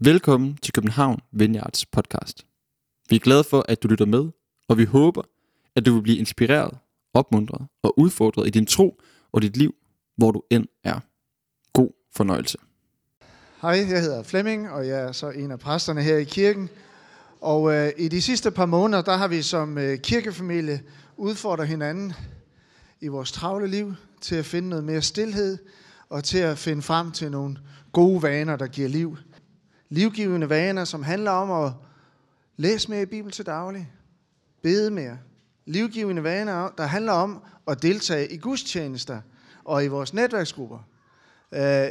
Velkommen til København Vineyards podcast. Vi er glade for, at du lytter med, og vi håber, at du vil blive inspireret, opmuntret og udfordret i din tro og dit liv, hvor du end er. God fornøjelse. Hej, jeg hedder Flemming, og jeg er så en af præsterne her i kirken. Og øh, i de sidste par måneder, der har vi som øh, kirkefamilie udfordret hinanden i vores travle liv til at finde noget mere stillhed og til at finde frem til nogle gode vaner, der giver liv. Livgivende vaner, som handler om at læse mere i Bibelen til daglig, bede mere. Livgivende vaner, der handler om at deltage i gudstjenester og i vores netværksgrupper. Øh,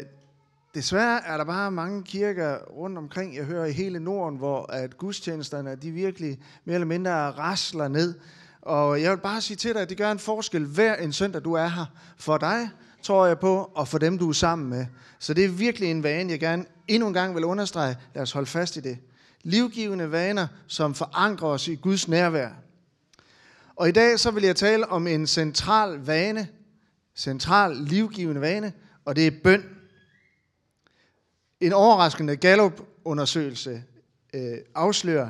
desværre er der bare mange kirker rundt omkring, jeg hører i hele Norden, hvor at gudstjenesterne de virkelig mere eller mindre rasler ned. Og jeg vil bare sige til dig, at det gør en forskel hver en søndag, du er her. For dig, tror jeg på, og for dem, du er sammen med. Så det er virkelig en vane, jeg gerne endnu en gang vil understrege. Lad os holde fast i det. Livgivende vaner, som forankrer os i Guds nærvær. Og i dag så vil jeg tale om en central vane, central livgivende vane, og det er bøn. En overraskende Gallup-undersøgelse øh, afslører,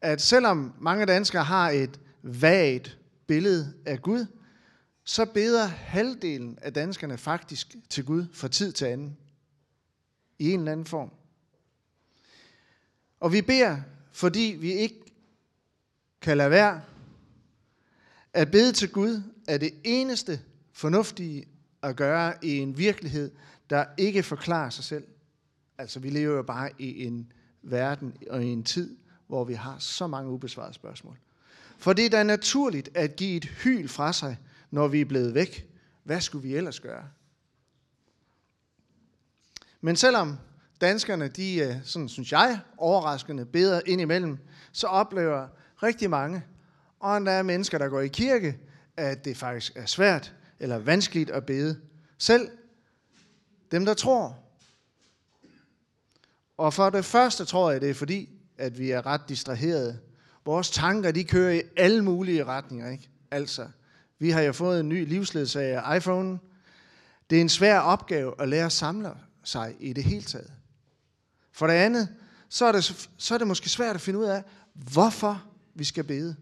at selvom mange danskere har et vagt billede af Gud, så beder halvdelen af danskerne faktisk til Gud fra tid til anden. I en eller anden form. Og vi beder, fordi vi ikke kan lade være. At bede til Gud er det eneste fornuftige at gøre i en virkelighed, der ikke forklarer sig selv. Altså, vi lever jo bare i en verden og i en tid, hvor vi har så mange ubesvarede spørgsmål. For det er da naturligt at give et hyl fra sig, når vi er blevet væk. Hvad skulle vi ellers gøre? Men selvom danskerne, de øh, sådan synes jeg, overraskende beder indimellem, så oplever rigtig mange, og der er mennesker, der går i kirke, at det faktisk er svært eller vanskeligt at bede. Selv dem, der tror. Og for det første tror jeg, det er fordi, at vi er ret distraherede. Vores tanker, de kører i alle mulige retninger. Ikke? Altså, vi har jo fået en ny livsledsager iPhone. Det er en svær opgave at lære at samle sig i det hele taget. For det andet, så er det, så er det måske svært at finde ud af, hvorfor vi skal bede.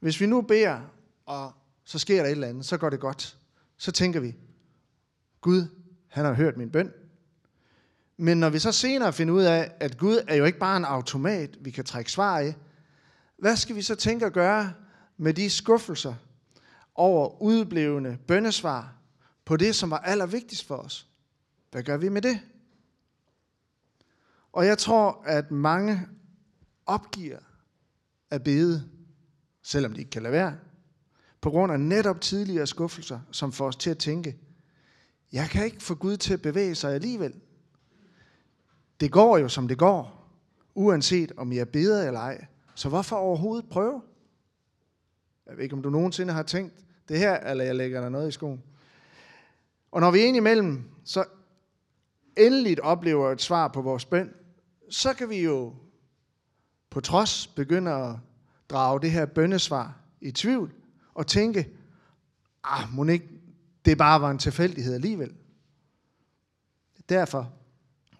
Hvis vi nu beder, og så sker der et eller andet, så går det godt. Så tænker vi, Gud, han har hørt min bøn. Men når vi så senere finder ud af, at Gud er jo ikke bare en automat, vi kan trække svar i, hvad skal vi så tænke at gøre med de skuffelser over udblevende bøndesvar på det, som var allervigtigst for os? Hvad gør vi med det? Og jeg tror, at mange opgiver at bede, selvom de ikke kan lade være, på grund af netop tidligere skuffelser, som får os til at tænke, jeg kan ikke få Gud til at bevæge sig alligevel. Det går jo, som det går, uanset om jeg beder eller ej. Så hvorfor overhovedet prøve? Jeg ved ikke, om du nogensinde har tænkt det her, eller jeg lægger der noget i skoen. Og når vi er imellem, så endeligt oplever et svar på vores bøn, så kan vi jo på trods begynde at drage det her bønnesvar i tvivl og tænke, ah, må ikke det bare var en tilfældighed alligevel. Derfor,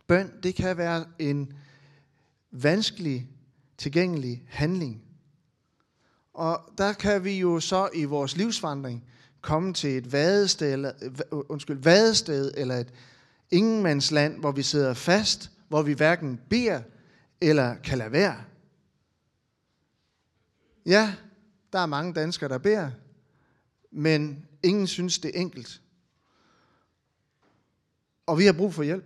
bøn, det kan være en vanskelig tilgængelig handling. Og der kan vi jo så i vores livsvandring komme til et vadested eller, øh, øh, undskyld, vadested eller et ingenmandsland, hvor vi sidder fast, hvor vi hverken beder eller kan lade være. Ja, der er mange danskere, der beder, men ingen synes, det er enkelt. Og vi har brug for hjælp.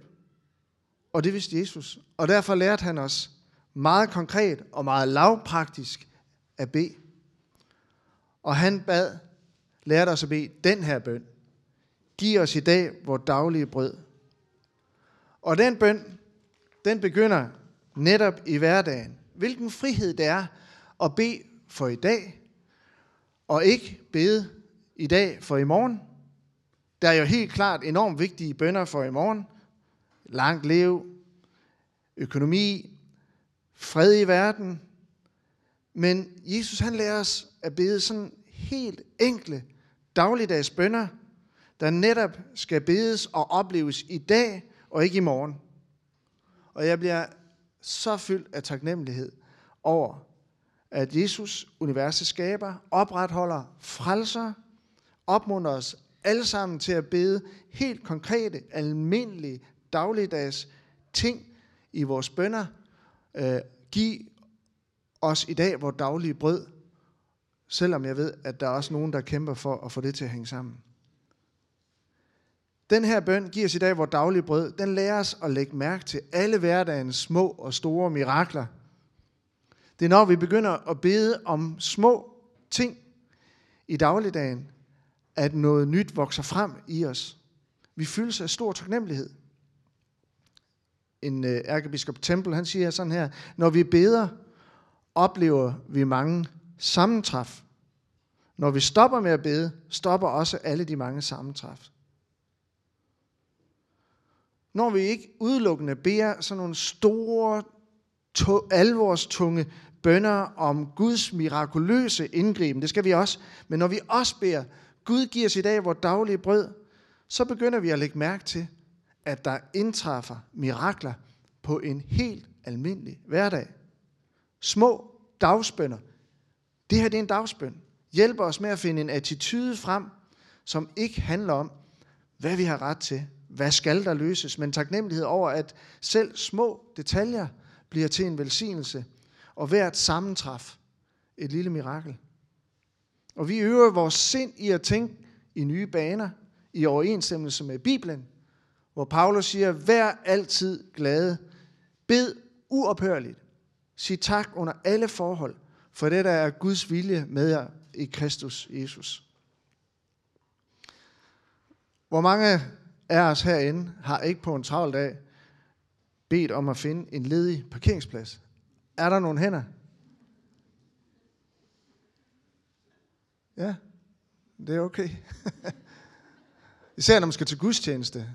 Og det vidste Jesus. Og derfor lærte han os meget konkret og meget lavpraktisk at bede. Og han bad, lærte os at bede den her bøn. Giv os i dag vores daglige brød. Og den bøn, den begynder netop i hverdagen. Hvilken frihed det er at bede for i dag, og ikke bede i dag for i morgen. Der er jo helt klart enormt vigtige bønder for i morgen. Langt liv, økonomi, fred i verden. Men Jesus han lærer os at bede sådan helt enkle dagligdags bønder, der netop skal bedes og opleves i dag og ikke i morgen. Og jeg bliver så fyldt af taknemmelighed over, at Jesus, universets skaber, opretholder frelser, opmuntrer os alle sammen til at bede helt konkrete, almindelige, dagligdags ting i vores bønder. Øh, giv os i dag vores daglige brød, selvom jeg ved, at der er også nogen, der kæmper for at få det til at hænge sammen. Den her bøn giver os i dag vores daglige brød. Den lærer os at lægge mærke til alle hverdagens små og store mirakler. Det er når vi begynder at bede om små ting i dagligdagen, at noget nyt vokser frem i os. Vi fyldes af stor taknemmelighed. En øh, ærkebiskop Tempel, han siger sådan her, når vi beder, oplever vi mange sammentræf. Når vi stopper med at bede, stopper også alle de mange sammentræf. Når vi ikke udelukkende beder sådan nogle store, to, alvorstunge bønder om Guds mirakuløse indgriben, det skal vi også, men når vi også beder, Gud giver os i dag vores daglige brød, så begynder vi at lægge mærke til, at der indtræffer mirakler på en helt almindelig hverdag. Små dagsbønder. Det her det er en dagsbøn. Hjælper os med at finde en attitude frem, som ikke handler om, hvad vi har ret til, hvad skal der løses, men taknemmelighed over, at selv små detaljer bliver til en velsignelse, og hvert sammentræf et lille mirakel. Og vi øver vores sind i at tænke i nye baner, i overensstemmelse med Bibelen, hvor Paulus siger, vær altid glade, bed uophørligt, sig tak under alle forhold, for det der er Guds vilje med jer i Kristus Jesus. Hvor mange af os herinde har ikke på en travl dag bedt om at finde en ledig parkeringsplads? Er der nogle hænder? Ja, det er okay. Især når man skal til gudstjeneste,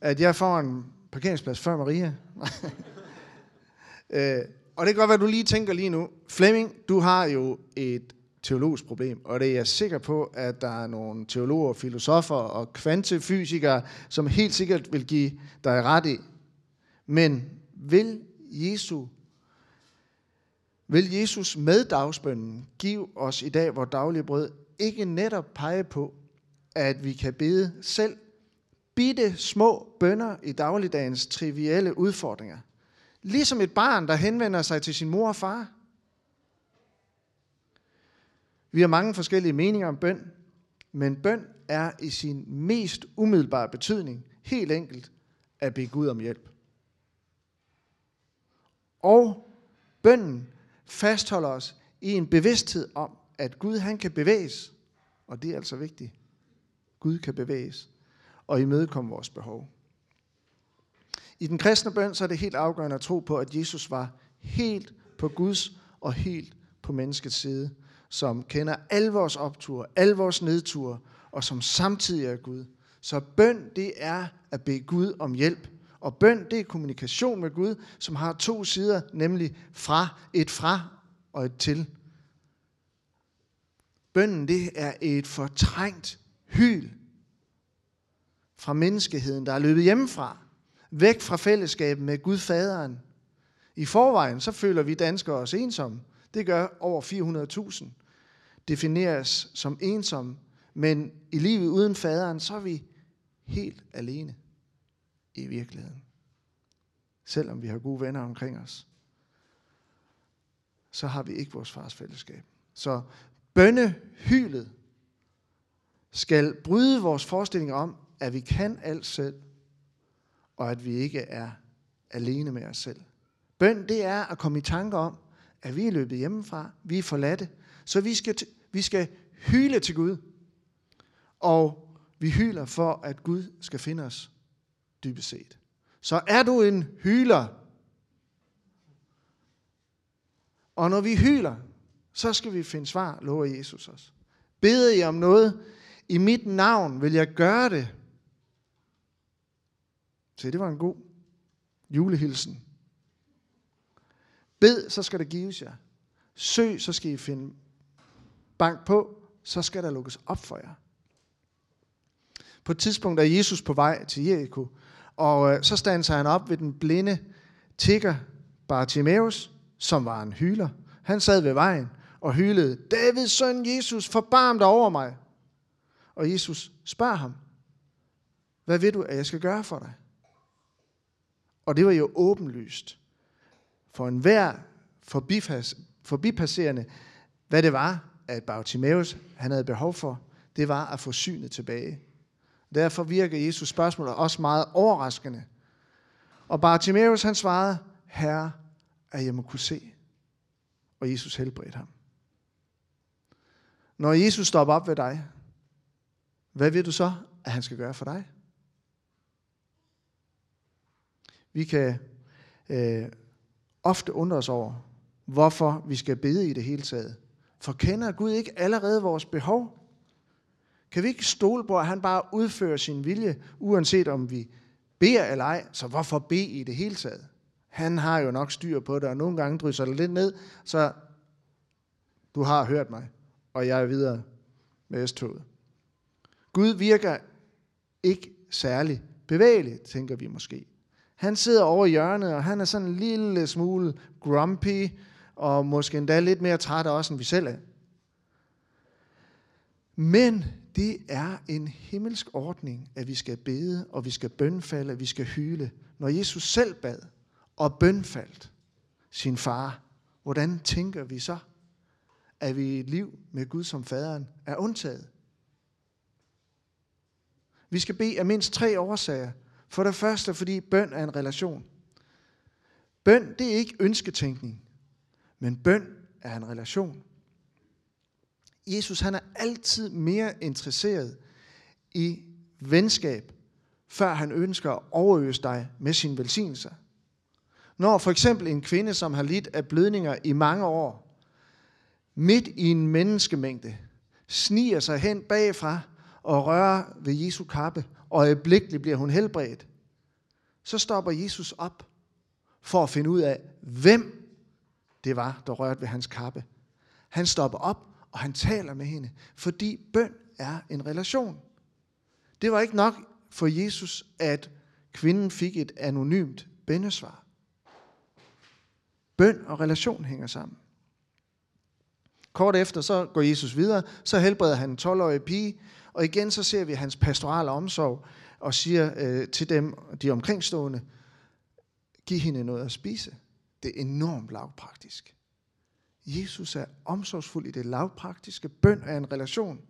at jeg får en parkeringsplads før Maria. øh, og det kan godt være, du lige tænker lige nu, Flemming, du har jo et teologisk problem, og det er jeg sikker på, at der er nogle teologer, filosofer og kvantefysikere, som helt sikkert vil give dig ret i. Men vil Jesu vil Jesus med dagsbønnen give os i dag vores daglige brød ikke netop pege på, at vi kan bede selv bitte små bønder i dagligdagens trivielle udfordringer. Ligesom et barn, der henvender sig til sin mor og far. Vi har mange forskellige meninger om bøn, men bøn er i sin mest umiddelbare betydning helt enkelt at bede Gud om hjælp. Og bønnen fastholder os i en bevidsthed om, at Gud han kan bevæges, og det er altså vigtigt. Gud kan bevæges og imødekomme vores behov. I den kristne bøn så er det helt afgørende at tro på, at Jesus var helt på Guds og helt på menneskets side, som kender alle vores opture, alle vores nedture, og som samtidig er Gud. Så bøn, det er at bede Gud om hjælp. Og bøn, det er kommunikation med Gud, som har to sider, nemlig fra, et fra og et til. Bønnen, det er et fortrængt hyl fra menneskeheden, der er løbet hjemmefra, væk fra fællesskabet med Gud faderen. I forvejen, så føler vi danskere os ensomme. Det gør over 400.000. Defineres som ensomme, men i livet uden faderen, så er vi helt alene i virkeligheden. Selvom vi har gode venner omkring os, så har vi ikke vores fars fællesskab. Så bønnehylet skal bryde vores forestilling om, at vi kan alt selv, og at vi ikke er alene med os selv. Bøn, det er at komme i tanke om, at vi er løbet hjemmefra, vi er forladte, så vi skal, vi skal hyle til Gud. Og vi hyler for, at Gud skal finde os dybest set. Så er du en hyler, og når vi hyler, så skal vi finde svar, lover Jesus os. Bede I om noget, i mit navn vil jeg gøre det. Se, det var en god julehilsen. Bed, så skal der gives jer. Søg, så skal I finde bank på, så skal der lukkes op for jer. På et tidspunkt er Jesus på vej til Jericho, og øh, så standser han op ved den blinde tigger Bartimaeus, som var en hyler. Han sad ved vejen og hylede, Davids søn Jesus, forbarm dig over mig. Og Jesus spørger ham, hvad vil du, at jeg skal gøre for dig? Og det var jo åbenlyst for enhver forbipas, forbipasserende, hvad det var, at Bartimaeus han havde behov for. Det var at få synet tilbage. Derfor virker Jesus spørgsmål også meget overraskende. Og Bartimaeus han svarede, Herre, at jeg må kunne se. Og Jesus helbredte ham. Når Jesus stopper op ved dig, hvad vil du så, at han skal gøre for dig? Vi kan øh, ofte undre os over, hvorfor vi skal bede i det hele taget. For kender Gud ikke allerede vores behov? Kan vi ikke stole på, at han bare udfører sin vilje, uanset om vi beder eller ej? Så hvorfor bede i det hele taget? Han har jo nok styr på det, og nogle gange drysser det lidt ned, så du har hørt mig, og jeg er videre med S-toget. Gud virker ikke særlig bevægelig, tænker vi måske. Han sidder over i hjørnet, og han er sådan en lille smule grumpy, og måske endda lidt mere træt også, end vi selv er. Men det er en himmelsk ordning, at vi skal bede, og vi skal bønfalde, at vi skal hyle. Når Jesus selv bad og bønfaldt sin far, hvordan tænker vi så, at vi i et liv med Gud som faderen er undtaget? Vi skal bede af mindst tre årsager. For det første, fordi bøn er en relation. Bøn, det er ikke ønsketænkning, men bøn er en relation. Jesus han er altid mere interesseret i venskab, før han ønsker at overøse dig med sin velsignelse. Når for eksempel en kvinde, som har lidt af blødninger i mange år, midt i en menneskemængde, sniger sig hen bagfra og rører ved Jesu kappe, og øjeblikkeligt bliver hun helbredt, så stopper Jesus op for at finde ud af, hvem det var, der rørte ved hans kappe. Han stopper op, og han taler med hende, fordi bøn er en relation. Det var ikke nok for Jesus, at kvinden fik et anonymt bøndesvar. Bøn og relation hænger sammen. Kort efter så går Jesus videre, så helbreder han en 12-årig pige, og igen så ser vi hans pastorale omsorg og siger øh, til dem, de omkringstående, giv hende noget at spise. Det er enormt lavpraktisk. Jesus er omsorgsfuld i det lavpraktiske. Bøn er en relation.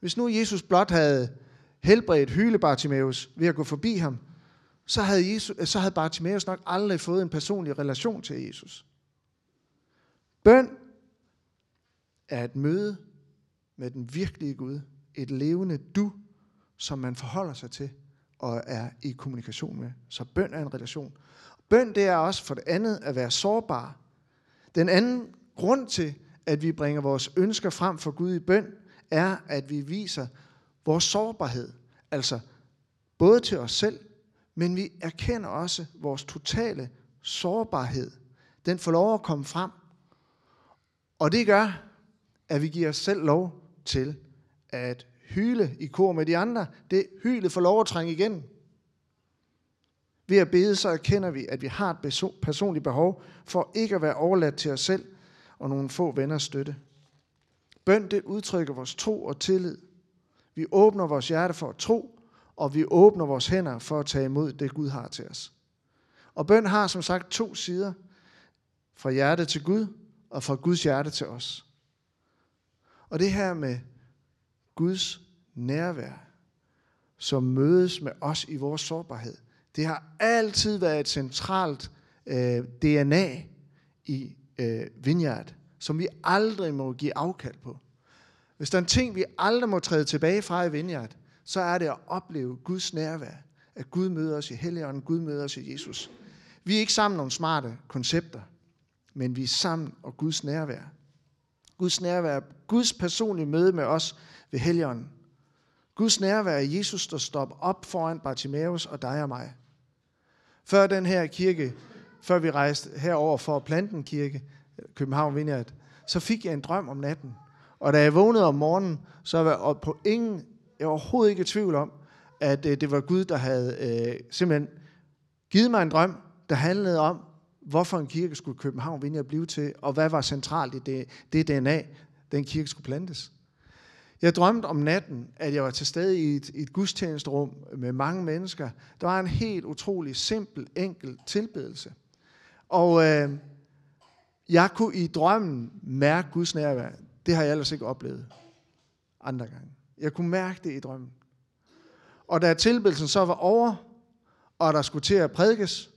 Hvis nu Jesus blot havde helbredt hyle Bartimaeus ved at gå forbi ham, så havde, Jesus, øh, så havde Bartimaeus nok aldrig fået en personlig relation til Jesus. Bøn er et møde med den virkelige Gud. Et levende du, som man forholder sig til og er i kommunikation med. Så bøn er en relation. Bøn det er også for det andet at være sårbar. Den anden grund til, at vi bringer vores ønsker frem for Gud i bøn, er, at vi viser vores sårbarhed. Altså både til os selv, men vi erkender også vores totale sårbarhed. Den får lov at komme frem. Og det gør, at vi giver os selv lov til at hyle i kor med de andre. Det hyle får lov at trænge igen. Ved at bede, så erkender vi, at vi har et personligt behov for ikke at være overladt til os selv og nogle få venners støtte. Bøn, det udtrykker vores tro og tillid. Vi åbner vores hjerte for at tro, og vi åbner vores hænder for at tage imod det, Gud har til os. Og bøn har som sagt to sider. Fra hjerte til Gud, og fra Guds hjerte til os. Og det her med Guds nærvær, som mødes med os i vores sårbarhed, det har altid været et centralt øh, DNA i øh, Vineyard, som vi aldrig må give afkald på. Hvis der er en ting, vi aldrig må træde tilbage fra i Vineyard, så er det at opleve Guds nærvær. At Gud møder os i Helligånden, Gud møder os i Jesus. Vi er ikke sammen om smarte koncepter, men vi er sammen og Guds nærvær. Guds nærvær, Guds personlige møde med os ved Helligånden. Guds nærvær er Jesus, der stopper op foran Bartimaeus og dig og mig. Før den her kirke, før vi rejste herover for at plante en kirke, København Vineyard, så fik jeg en drøm om natten. Og da jeg vågnede om morgenen, så var jeg på ingen, jeg var overhovedet ikke i tvivl om, at øh, det var Gud, der havde øh, simpelthen givet mig en drøm der handlede om, hvorfor en kirke skulle København vinde at blive til, og hvad var centralt i det, det DNA, den kirke skulle plantes. Jeg drømte om natten, at jeg var til stede i et, et gudstjenesterum med mange mennesker. Der var en helt utrolig simpel, enkel tilbedelse. Og øh, jeg kunne i drømmen mærke Guds nærvær. Det har jeg ellers ikke oplevet andre gange. Jeg kunne mærke det i drømmen. Og da tilbedelsen så var over, og der skulle til at prædikes,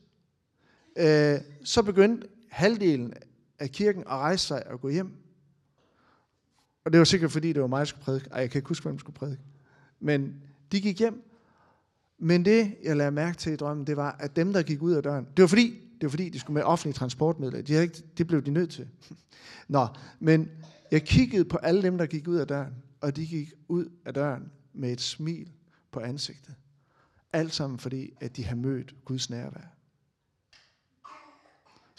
øh, så begyndte halvdelen af kirken at rejse sig og gå hjem. Og det var sikkert fordi, det var mig, der skulle prædike. Ej, jeg kan ikke huske, hvem der skulle prædike. Men de gik hjem. Men det, jeg lagde mærke til i drømmen, det var, at dem, der gik ud af døren, det var fordi, det var fordi de skulle med offentlige transportmidler. De ikke, det blev de nødt til. Nå, men jeg kiggede på alle dem, der gik ud af døren, og de gik ud af døren med et smil på ansigtet. Alt sammen fordi, at de har mødt Guds nærvær.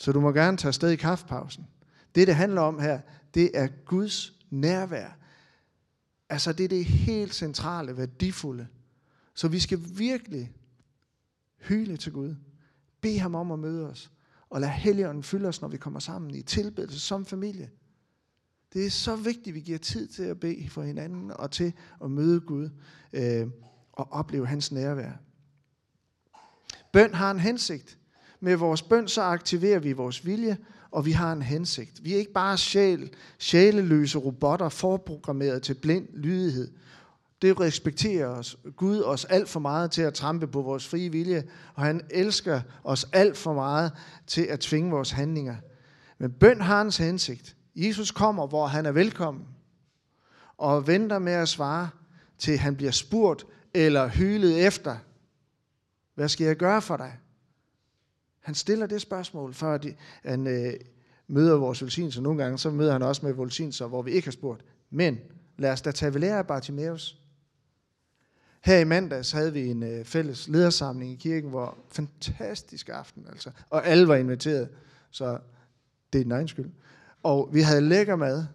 Så du må gerne tage afsted i kaffepausen. Det, det handler om her, det er Guds nærvær. Altså det er det helt centrale, værdifulde. Så vi skal virkelig hyle til Gud. Bed ham om at møde os. Og lad Helligånden fylde os, når vi kommer sammen i tilbedelse som familie. Det er så vigtigt, at vi giver tid til at bede for hinanden og til at møde Gud øh, og opleve hans nærvær. Bøn har en hensigt. Med vores bøn så aktiverer vi vores vilje, og vi har en hensigt. Vi er ikke bare sjæl, sjæleløse robotter forprogrammeret til blind lydighed. Det respekterer os. Gud os alt for meget til at trampe på vores frie vilje, og han elsker os alt for meget til at tvinge vores handlinger. Men bøn har hans hensigt. Jesus kommer, hvor han er velkommen, og venter med at svare, til han bliver spurgt eller hylet efter. Hvad skal jeg gøre for dig? Han stiller det spørgsmål, før de, han øh, møder vores velsignelser. Nogle gange så møder han også med velsignelser, hvor vi ikke har spurgt. Men lad os da tage ved lære af Bartimaeus. Her i mandags havde vi en øh, fælles ledersamling i kirken, hvor fantastisk aften, altså. Og alle var inviteret, så det er din egen skyld. Og vi havde lækker mad,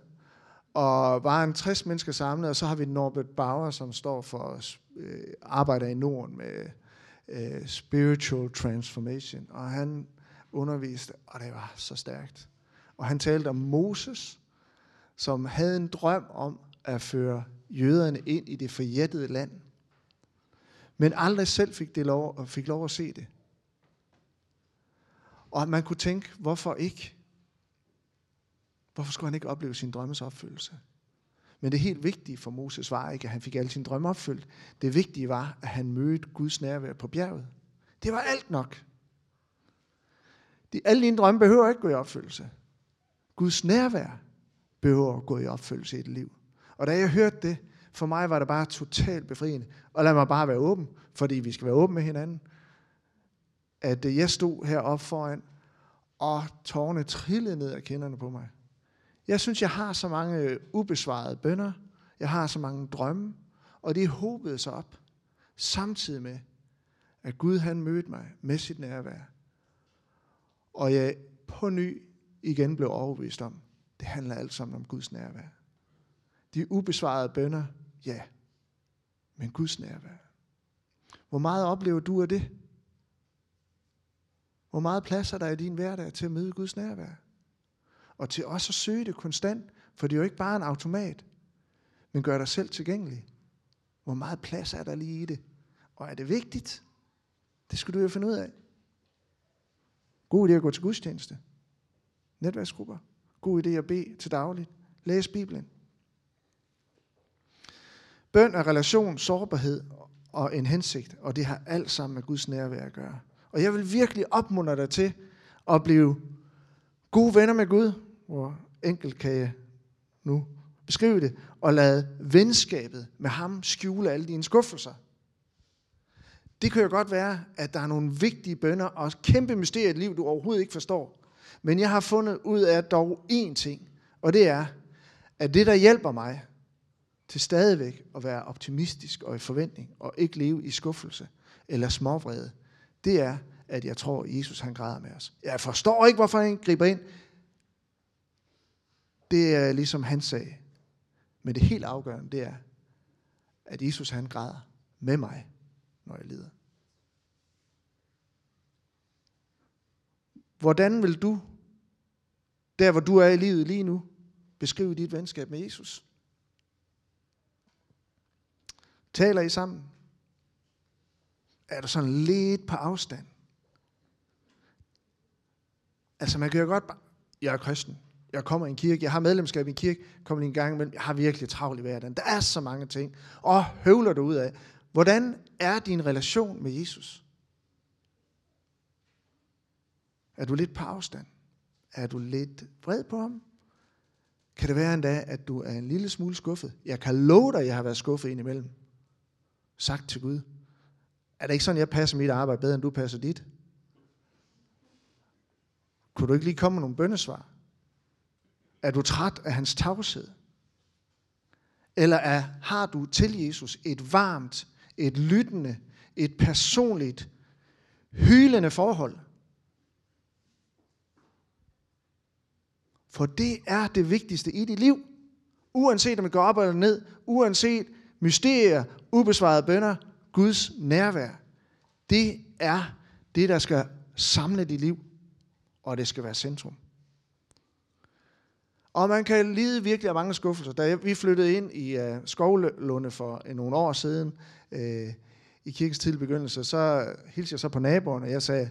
og var en 60 mennesker samlet, og så har vi Norbert Bauer, som står for øh, arbejder i Norden med øh, spiritual transformation. Og han underviste, og det var så stærkt. Og han talte om Moses, som havde en drøm om at føre jøderne ind i det forjættede land. Men aldrig selv fik, det lov, fik lov at se det. Og man kunne tænke, hvorfor ikke? Hvorfor skulle han ikke opleve sin drømmes opfyldelse? Men det helt vigtige for Moses var ikke, at han fik alle sine drømme opfyldt. Det vigtige var, at han mødte Guds nærvær på bjerget. Det var alt nok. De, alle dine drømme behøver ikke gå i opfyldelse. Guds nærvær behøver at gå i opfyldelse i et liv. Og da jeg hørte det, for mig var det bare totalt befriende. Og lad mig bare være åben, fordi vi skal være åbne med hinanden. At øh, jeg stod heroppe foran, og tårne trillede ned af kinderne på mig. Jeg synes, jeg har så mange øh, ubesvarede bønder. Jeg har så mange drømme. Og det hobede sig op. Samtidig med, at Gud han mødte mig med sit nærvær. Og jeg på ny igen blev overbevist om, det handler alt sammen om Guds nærvær. De ubesvarede bønder, ja, men Guds nærvær. Hvor meget oplever du af det? Hvor meget plads er der i din hverdag til at møde Guds nærvær? Og til også at søge det konstant, for det er jo ikke bare en automat, men gør dig selv tilgængelig. Hvor meget plads er der lige i det? Og er det vigtigt? Det skal du jo finde ud af. God idé at gå til gudstjeneste. Netværksgrupper. God idé at bede til dagligt. Læs Bibelen. Bøn er relation, sårbarhed og en hensigt, og det har alt sammen med Guds nærvær at gøre. Og jeg vil virkelig opmuntre dig til at blive gode venner med Gud, hvor enkelt kan jeg nu beskrive det, og lade venskabet med ham skjule alle dine skuffelser. Det kan jo godt være, at der er nogle vigtige bønder og kæmpe mysterier i et liv, du overhovedet ikke forstår. Men jeg har fundet ud af dog én ting, og det er, at det, der hjælper mig til stadigvæk at være optimistisk og i forventning, og ikke leve i skuffelse eller småvrede, det er, at jeg tror, at Jesus han græder med os. Jeg forstår ikke, hvorfor han griber ind. Det er ligesom han sag. Men det helt afgørende, det er, at Jesus han græder med mig, når jeg lider. Hvordan vil du, der hvor du er i livet lige nu, beskrive dit venskab med Jesus? Taler I sammen? Er du sådan lidt på afstand? Altså man kan jo godt, jeg er kristen, jeg kommer i en kirke, jeg har medlemskab i en kirke, kommer lige en gang men jeg har virkelig travlt i hverdagen. Der er så mange ting. Og høvler du ud af. Hvordan er din relation med Jesus? Er du lidt på afstand? Er du lidt vred på ham? Kan det være endda, at du er en lille smule skuffet? Jeg kan love dig, at jeg har været skuffet indimellem. Sagt til Gud. Er det ikke sådan, jeg passer mit arbejde bedre, end du passer dit? Kunne du ikke lige komme med nogle bøndesvar? Er du træt af hans tavshed? Eller er, har du til Jesus et varmt, et lyttende, et personligt, hylende forhold? For det er det vigtigste i dit liv. Uanset om det går op eller ned, uanset mysterier, ubesvarede bønder, Guds nærvær. Det er det, der skal samle dit liv, og det skal være centrum. Og man kan lide virkelig af mange skuffelser. Da vi flyttede ind i uh, Skovlunde for uh, nogle år siden, uh, i kirkens tidlige begyndelse, så hilste jeg så på naboen, og jeg sagde,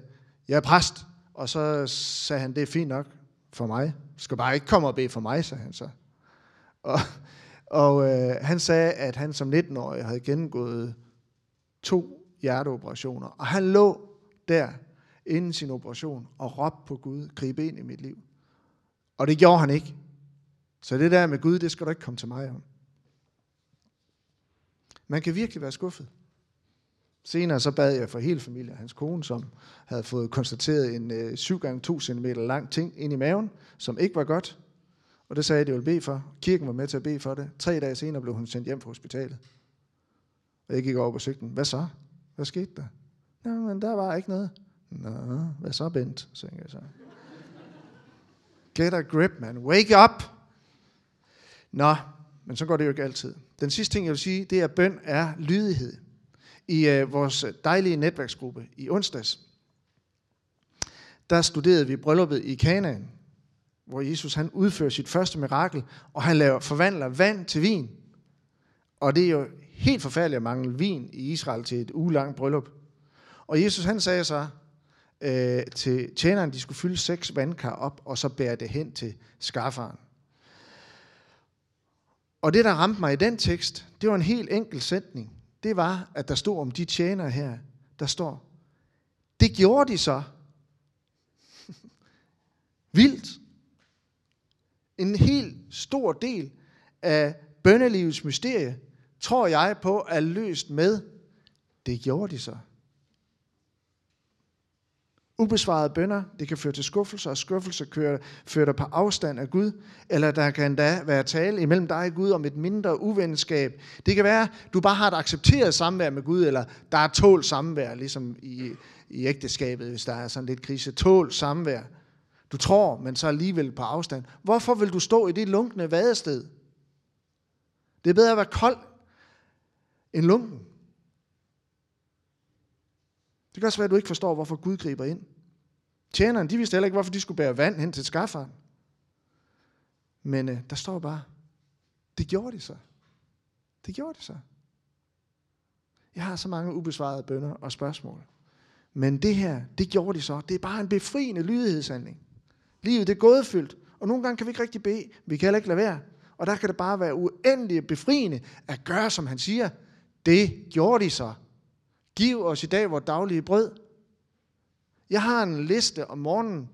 jeg er præst. Og så sagde han, det er fint nok for mig. Du skal bare ikke komme og bede for mig, sagde han så. Og, og uh, han sagde, at han som 19-årig havde gennemgået to hjerteoperationer. Og han lå der inden sin operation og råbte på Gud, gribe ind i mit liv. Og det gjorde han ikke. Så det der med Gud, det skal du ikke komme til mig om. Man kan virkelig være skuffet. Senere så bad jeg for hele familien, hans kone, som havde fået konstateret en øh, 7 gange 2 cm lang ting ind i maven, som ikke var godt. Og det sagde jeg, det ville bede for. Kirken var med til at bede for det. Tre dage senere blev hun sendt hjem fra hospitalet. Og jeg gik over på sigten. Hvad så? Hvad skete der? Nå, men der var ikke noget. Nå, hvad så, Bent? Tænkte jeg så. Get a grip, man. Wake up! Nå, men så går det jo ikke altid. Den sidste ting, jeg vil sige, det er, at bøn er lydighed. I øh, vores dejlige netværksgruppe i onsdags, der studerede vi brylluppet i Kanaan, hvor Jesus han udfører sit første mirakel, og han laver, forvandler vand til vin. Og det er jo helt forfærdeligt at mangle vin i Israel til et ugelangt bryllup. Og Jesus han sagde så øh, til tjeneren, de skulle fylde seks vandkar op, og så bære det hen til skafferen. Og det, der ramte mig i den tekst, det var en helt enkel sætning. Det var, at der stod om de tjenere her, der står, det gjorde de så. Vildt. En helt stor del af bønnelivets mysterie, tror jeg på, er løst med, det gjorde de så. Ubesvarede bønder, det kan føre til skuffelse, og skuffelse fører dig på afstand af Gud, eller der kan endda være tale imellem dig og Gud om et mindre uvenskab. Det kan være, du bare har et accepteret samvær med Gud, eller der er tål samvær, ligesom i, i ægteskabet, hvis der er sådan lidt krise. Tål samvær. Du tror, men så alligevel på afstand. Hvorfor vil du stå i det lunkne vadested? Det er bedre at være kold end lunken. Det kan også være, at du ikke forstår, hvorfor Gud griber ind. Tjeneren, de vidste heller ikke, hvorfor de skulle bære vand hen til skafferen. Men øh, der står bare, det gjorde de så. Det gjorde de så. Jeg har så mange ubesvarede bønder og spørgsmål. Men det her, det gjorde de så. Det er bare en befriende lydighedshandling. Livet det er gådefyldt, og nogle gange kan vi ikke rigtig bede. Vi kan heller ikke lade være. Og der kan det bare være uendeligt befriende at gøre, som han siger. Det gjorde de så. Giv os i dag vores daglige brød. Jeg har en liste om morgenen,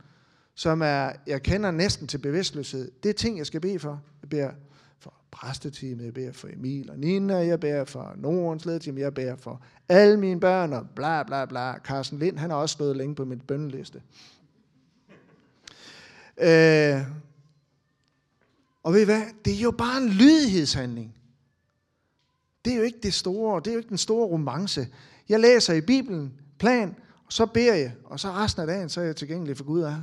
som er, jeg kender næsten til bevidstløshed. Det er ting, jeg skal bede for. Jeg beder for præsteteamet, jeg beder for Emil og Nina, jeg beder for Nordens ledteam, jeg beder for alle mine børn, og bla bla bla. Carsten Lind, han har også stået længe på min bønneliste. Øh, og ved I hvad? Det er jo bare en lydighedshandling. Det er jo ikke det store, det er jo ikke den store romance. Jeg læser i Bibelen, plan, og så beder jeg, og så resten af dagen, så er jeg tilgængelig for Gud og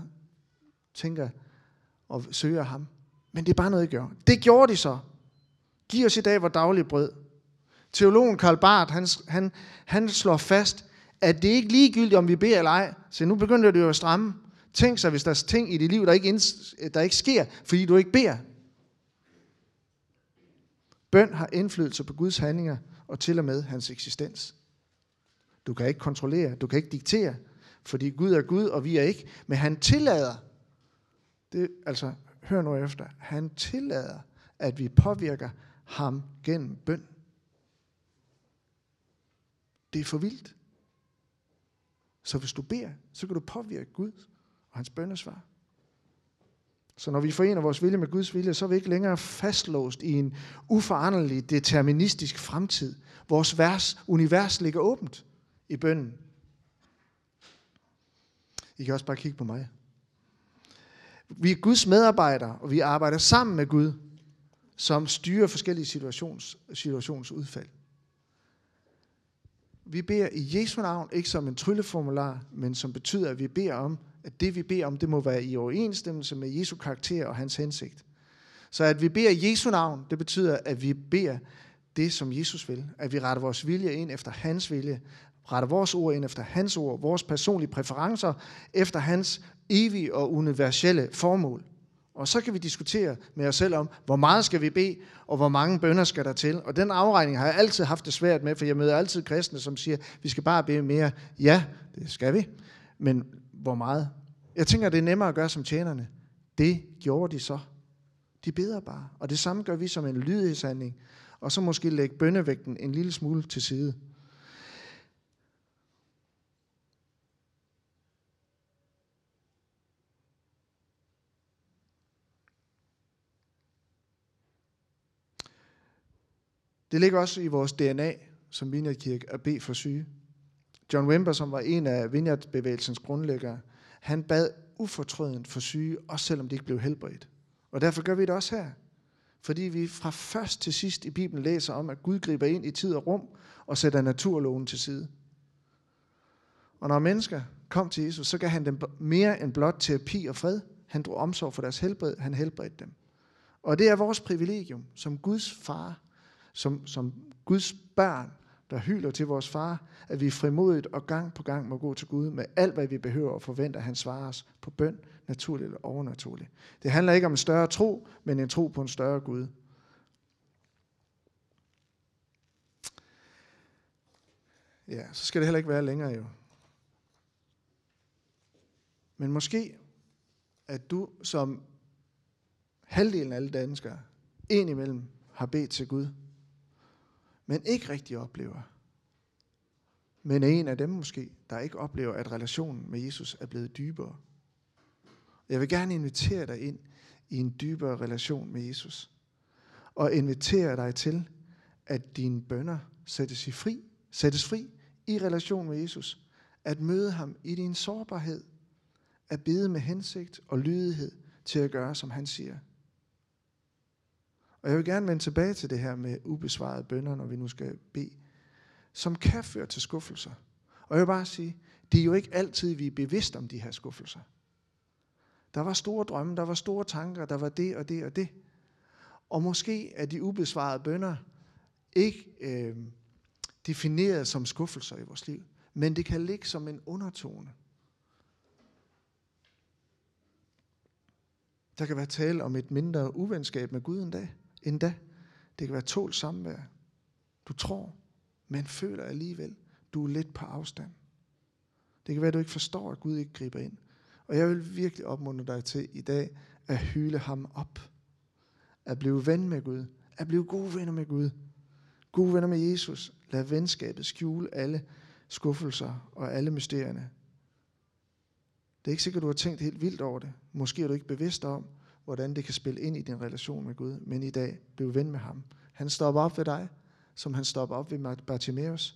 tænker og søger ham. Men det er bare noget, jeg gør. Det gjorde de så. Giv os i dag vores daglige brød. Teologen Karl Barth, han, han, han slår fast, at det ikke er ligegyldigt, om vi beder eller ej. Så nu begynder det jo at stramme. Tænk sig, hvis der er ting i dit liv, der ikke, inds- der ikke sker, fordi du ikke beder. Bøn har indflydelse på Guds handlinger og til og med hans eksistens. Du kan ikke kontrollere, du kan ikke diktere, fordi Gud er Gud, og vi er ikke. Men han tillader, det, altså hør nu efter, han tillader, at vi påvirker ham gennem bøn. Det er for vildt. Så hvis du beder, så kan du påvirke Gud og hans bønnesvar. Så når vi forener vores vilje med Guds vilje, så er vi ikke længere fastlåst i en uforanderlig, deterministisk fremtid. Vores vers, univers ligger åbent i bønden. I kan også bare kigge på mig. Vi er Guds medarbejdere, og vi arbejder sammen med Gud, som styrer forskellige situations, situationsudfald. Vi beder i Jesu navn, ikke som en trylleformular, men som betyder, at vi beder om, at det vi beder om, det må være i overensstemmelse med Jesu karakter og hans hensigt. Så at vi beder i Jesu navn, det betyder, at vi beder det, som Jesus vil. At vi retter vores vilje ind efter hans vilje, retter vores ord ind efter hans ord, vores personlige præferencer efter hans evige og universelle formål. Og så kan vi diskutere med os selv om, hvor meget skal vi bede, og hvor mange bønder skal der til. Og den afregning har jeg altid haft det svært med, for jeg møder altid kristne, som siger, vi skal bare bede mere. Ja, det skal vi. Men hvor meget? Jeg tænker, det er nemmere at gøre som tjenerne. Det gjorde de så. De beder bare. Og det samme gør vi som en lydighedshandling. Og så måske lægge bønnevægten en lille smule til side. Det ligger også i vores DNA som Vineyardkirke at bede for syge. John Wimber, som var en af Vineyardbevægelsens grundlæggere, han bad ufortrødent for syge, også selvom de ikke blev helbredt. Og derfor gør vi det også her. Fordi vi fra først til sidst i Bibelen læser om, at Gud griber ind i tid og rum og sætter naturloven til side. Og når mennesker kom til Jesus, så gav han dem mere end blot terapi og fred. Han drog omsorg for deres helbred, han helbredte dem. Og det er vores privilegium som Guds far, som, som Guds børn, der hyler til vores far, at vi frimodigt og gang på gang må gå til Gud med alt, hvad vi behøver og forventer, at han svarer os på bøn, naturligt eller overnaturligt. Det handler ikke om en større tro, men en tro på en større Gud. Ja, så skal det heller ikke være længere jo. Men måske, at du som halvdelen af alle danskere, en imellem, har bedt til Gud men ikke rigtig oplever. Men er en af dem måske, der ikke oplever, at relationen med Jesus er blevet dybere. Jeg vil gerne invitere dig ind i en dybere relation med Jesus. Og invitere dig til, at dine bønder sættes, i fri, sættes fri i relation med Jesus. At møde ham i din sårbarhed. At bede med hensigt og lydighed til at gøre, som han siger. Og jeg vil gerne vende tilbage til det her med ubesvarede bønder, når vi nu skal bede, som kan føre til skuffelser. Og jeg vil bare sige, det er jo ikke altid, vi er bevidste om de her skuffelser. Der var store drømme, der var store tanker, der var det og det og det. Og måske er de ubesvarede bønder ikke øh, defineret som skuffelser i vores liv, men det kan ligge som en undertone. Der kan være tale om et mindre uvenskab med Gud en dag endda. Det kan være tålt samvær. Du tror, men føler alligevel, du er lidt på afstand. Det kan være, at du ikke forstår, at Gud ikke griber ind. Og jeg vil virkelig opmuntre dig til i dag at hyle ham op. At blive ven med Gud. At blive gode venner med Gud. Gode venner med Jesus. Lad venskabet skjule alle skuffelser og alle mysterierne. Det er ikke sikkert, du har tænkt helt vildt over det. Måske er du ikke bevidst om, hvordan det kan spille ind i din relation med Gud. Men i dag, bliv ven med ham. Han stopper op ved dig, som han stopper op ved Bartimaeus.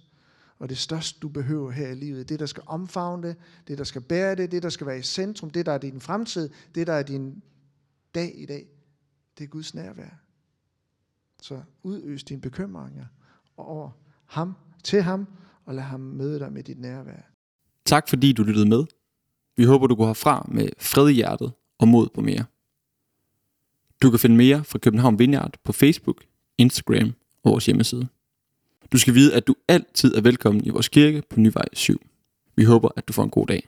Og det største, du behøver her i livet, det, der skal omfavne det, det, der skal bære det, det, der skal være i centrum, det, der er din fremtid, det, der er din dag i dag, det er Guds nærvær. Så udøs dine bekymringer over ham, til ham, og lad ham møde dig med dit nærvær. Tak fordi du lyttede med. Vi håber, du går herfra med fred i hjertet og mod på mere. Du kan finde mere fra København Vineyard på Facebook, Instagram og vores hjemmeside. Du skal vide, at du altid er velkommen i vores kirke på Nyvej 7. Vi håber, at du får en god dag.